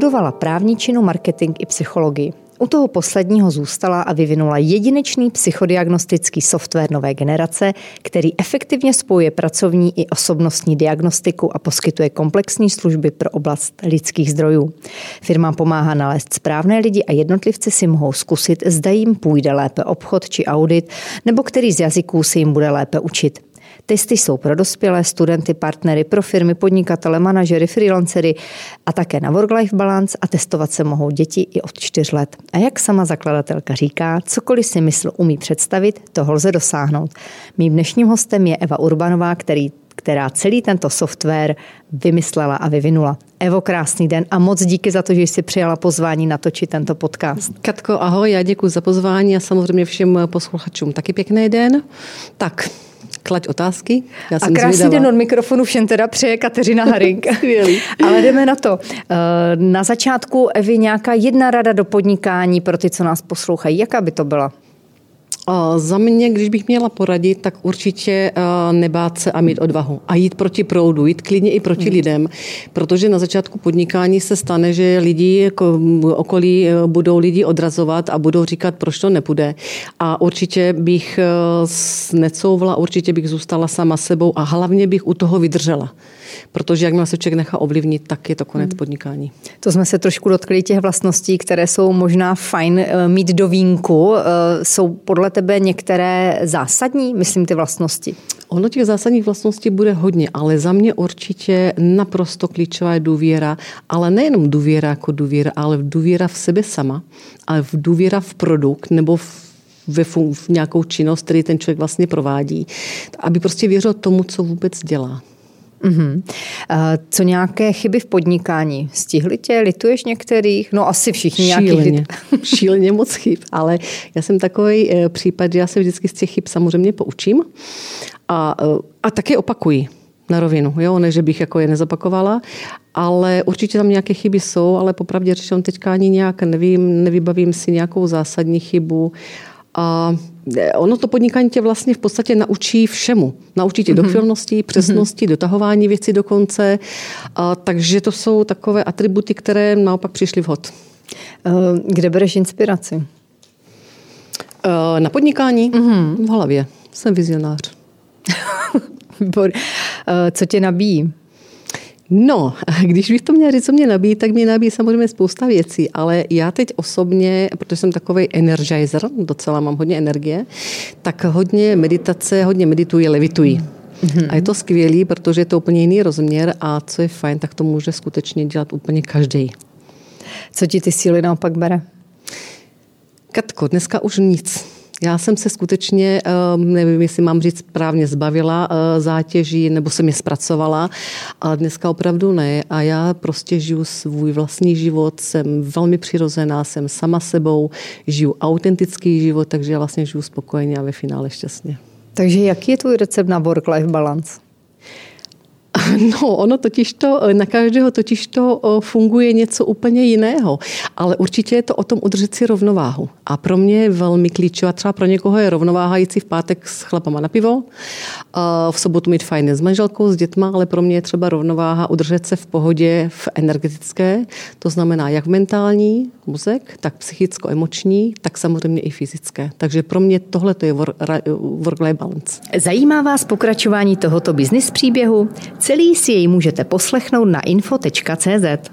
Studovala právničinu, marketing i psychologii. U toho posledního zůstala a vyvinula jedinečný psychodiagnostický software nové generace, který efektivně spojuje pracovní i osobnostní diagnostiku a poskytuje komplexní služby pro oblast lidských zdrojů. Firma pomáhá nalézt správné lidi a jednotlivci si mohou zkusit, zda jim půjde lépe obchod či audit, nebo který z jazyků se jim bude lépe učit. Testy jsou pro dospělé, studenty, partnery, pro firmy, podnikatele, manažery, freelancery a také na work-life balance a testovat se mohou děti i od 4 let. A jak sama zakladatelka říká, cokoliv si mysl umí představit, toho lze dosáhnout. Mým dnešním hostem je Eva Urbanová, který která celý tento software vymyslela a vyvinula. Evo, krásný den a moc díky za to, že jsi přijala pozvání natočit tento podcast. Katko, ahoj, já děkuji za pozvání a samozřejmě všem posluchačům taky pěkný den. Tak, klaď otázky. Já jsem a krásný zvědavá. den od mikrofonu všem teda přeje Kateřina Haring. Ale jdeme na to. Eh, na začátku, Evi, nějaká jedna rada do podnikání pro ty, co nás poslouchají. Jaká by to byla? Za mě, když bych měla poradit, tak určitě nebát se a mít odvahu. A jít proti proudu, jít klidně i proti hmm. lidem, protože na začátku podnikání se stane, že lidi jako okolí e, budou lidi odrazovat a budou říkat, proč to nepůjde. A určitě bych e, necouvala, určitě bych zůstala sama sebou a hlavně bych u toho vydržela protože jakmile se člověk nechá ovlivnit, tak je to konec hmm. podnikání. To jsme se trošku dotkli těch vlastností, které jsou možná fajn eh, mít do vínku. Eh, jsou podle tebe některé zásadní, myslím, ty vlastnosti? Ono těch zásadních vlastností bude hodně, ale za mě určitě naprosto klíčová je důvěra, ale nejenom důvěra jako důvěra, ale důvěra v sebe sama, ale v důvěra v produkt nebo v ve v nějakou činnost, který ten člověk vlastně provádí, aby prostě věřil tomu, co vůbec dělá. Mm-hmm. Co nějaké chyby v podnikání? Stihli tě? Lituješ některých? No asi všichni Šíleně. nějakých. Šíleně moc chyb, ale já jsem takový eh, případ, že já se vždycky z těch chyb samozřejmě poučím a, eh, a taky opakuji na rovinu, jo, ne, že bych jako je nezapakovala, ale určitě tam nějaké chyby jsou, ale popravdě řečeno teďka ani nějak nevím, nevybavím si nějakou zásadní chybu. A e, ono to podnikání tě vlastně v podstatě naučí všemu. Naučí tě mm-hmm. dochvilnosti, přesnosti, mm-hmm. dotahování věcí do konce. A, takže to jsou takové atributy, které naopak přišly vhod. E, kde bereš inspiraci? E, na podnikání? Mm-hmm. V hlavě. Jsem vizionář. Co tě nabíjí? No, když bych to měla říct, co mě nabíjí, tak mě nabíjí samozřejmě spousta věcí, ale já teď osobně, protože jsem takový energizer, docela mám hodně energie, tak hodně meditace, hodně medituji, levituji. Mm-hmm. A je to skvělé, protože je to úplně jiný rozměr a co je fajn, tak to může skutečně dělat úplně každý. Co ti ty síly naopak bere? Katko, dneska už nic. Já jsem se skutečně, ehm, nevím, jestli mám říct, správně zbavila eh, zátěží, nebo jsem je zpracovala, ale dneska opravdu ne. A já prostě žiju svůj vlastní život, jsem velmi přirozená, jsem sama sebou, žiju autentický život, takže já vlastně žiju spokojeně a ve finále šťastně. Takže jaký je tvůj recept na work-life balance? No, ono totiž to, na každého totiž to funguje něco úplně jiného, ale určitě je to o tom udržet si rovnováhu. A pro mě je velmi klíčová, třeba pro někoho je rovnováha jít si v pátek s chlapama na pivo, v sobotu mít fajn s manželkou, s dětma, ale pro mě je třeba rovnováha udržet se v pohodě v energetické, to znamená jak mentální, mozek, tak psychicko-emoční, tak samozřejmě i fyzické. Takže pro mě tohle je work-life balance. Zajímá vás pokračování tohoto business příběhu? Celý si jej můžete poslechnout na info.cz.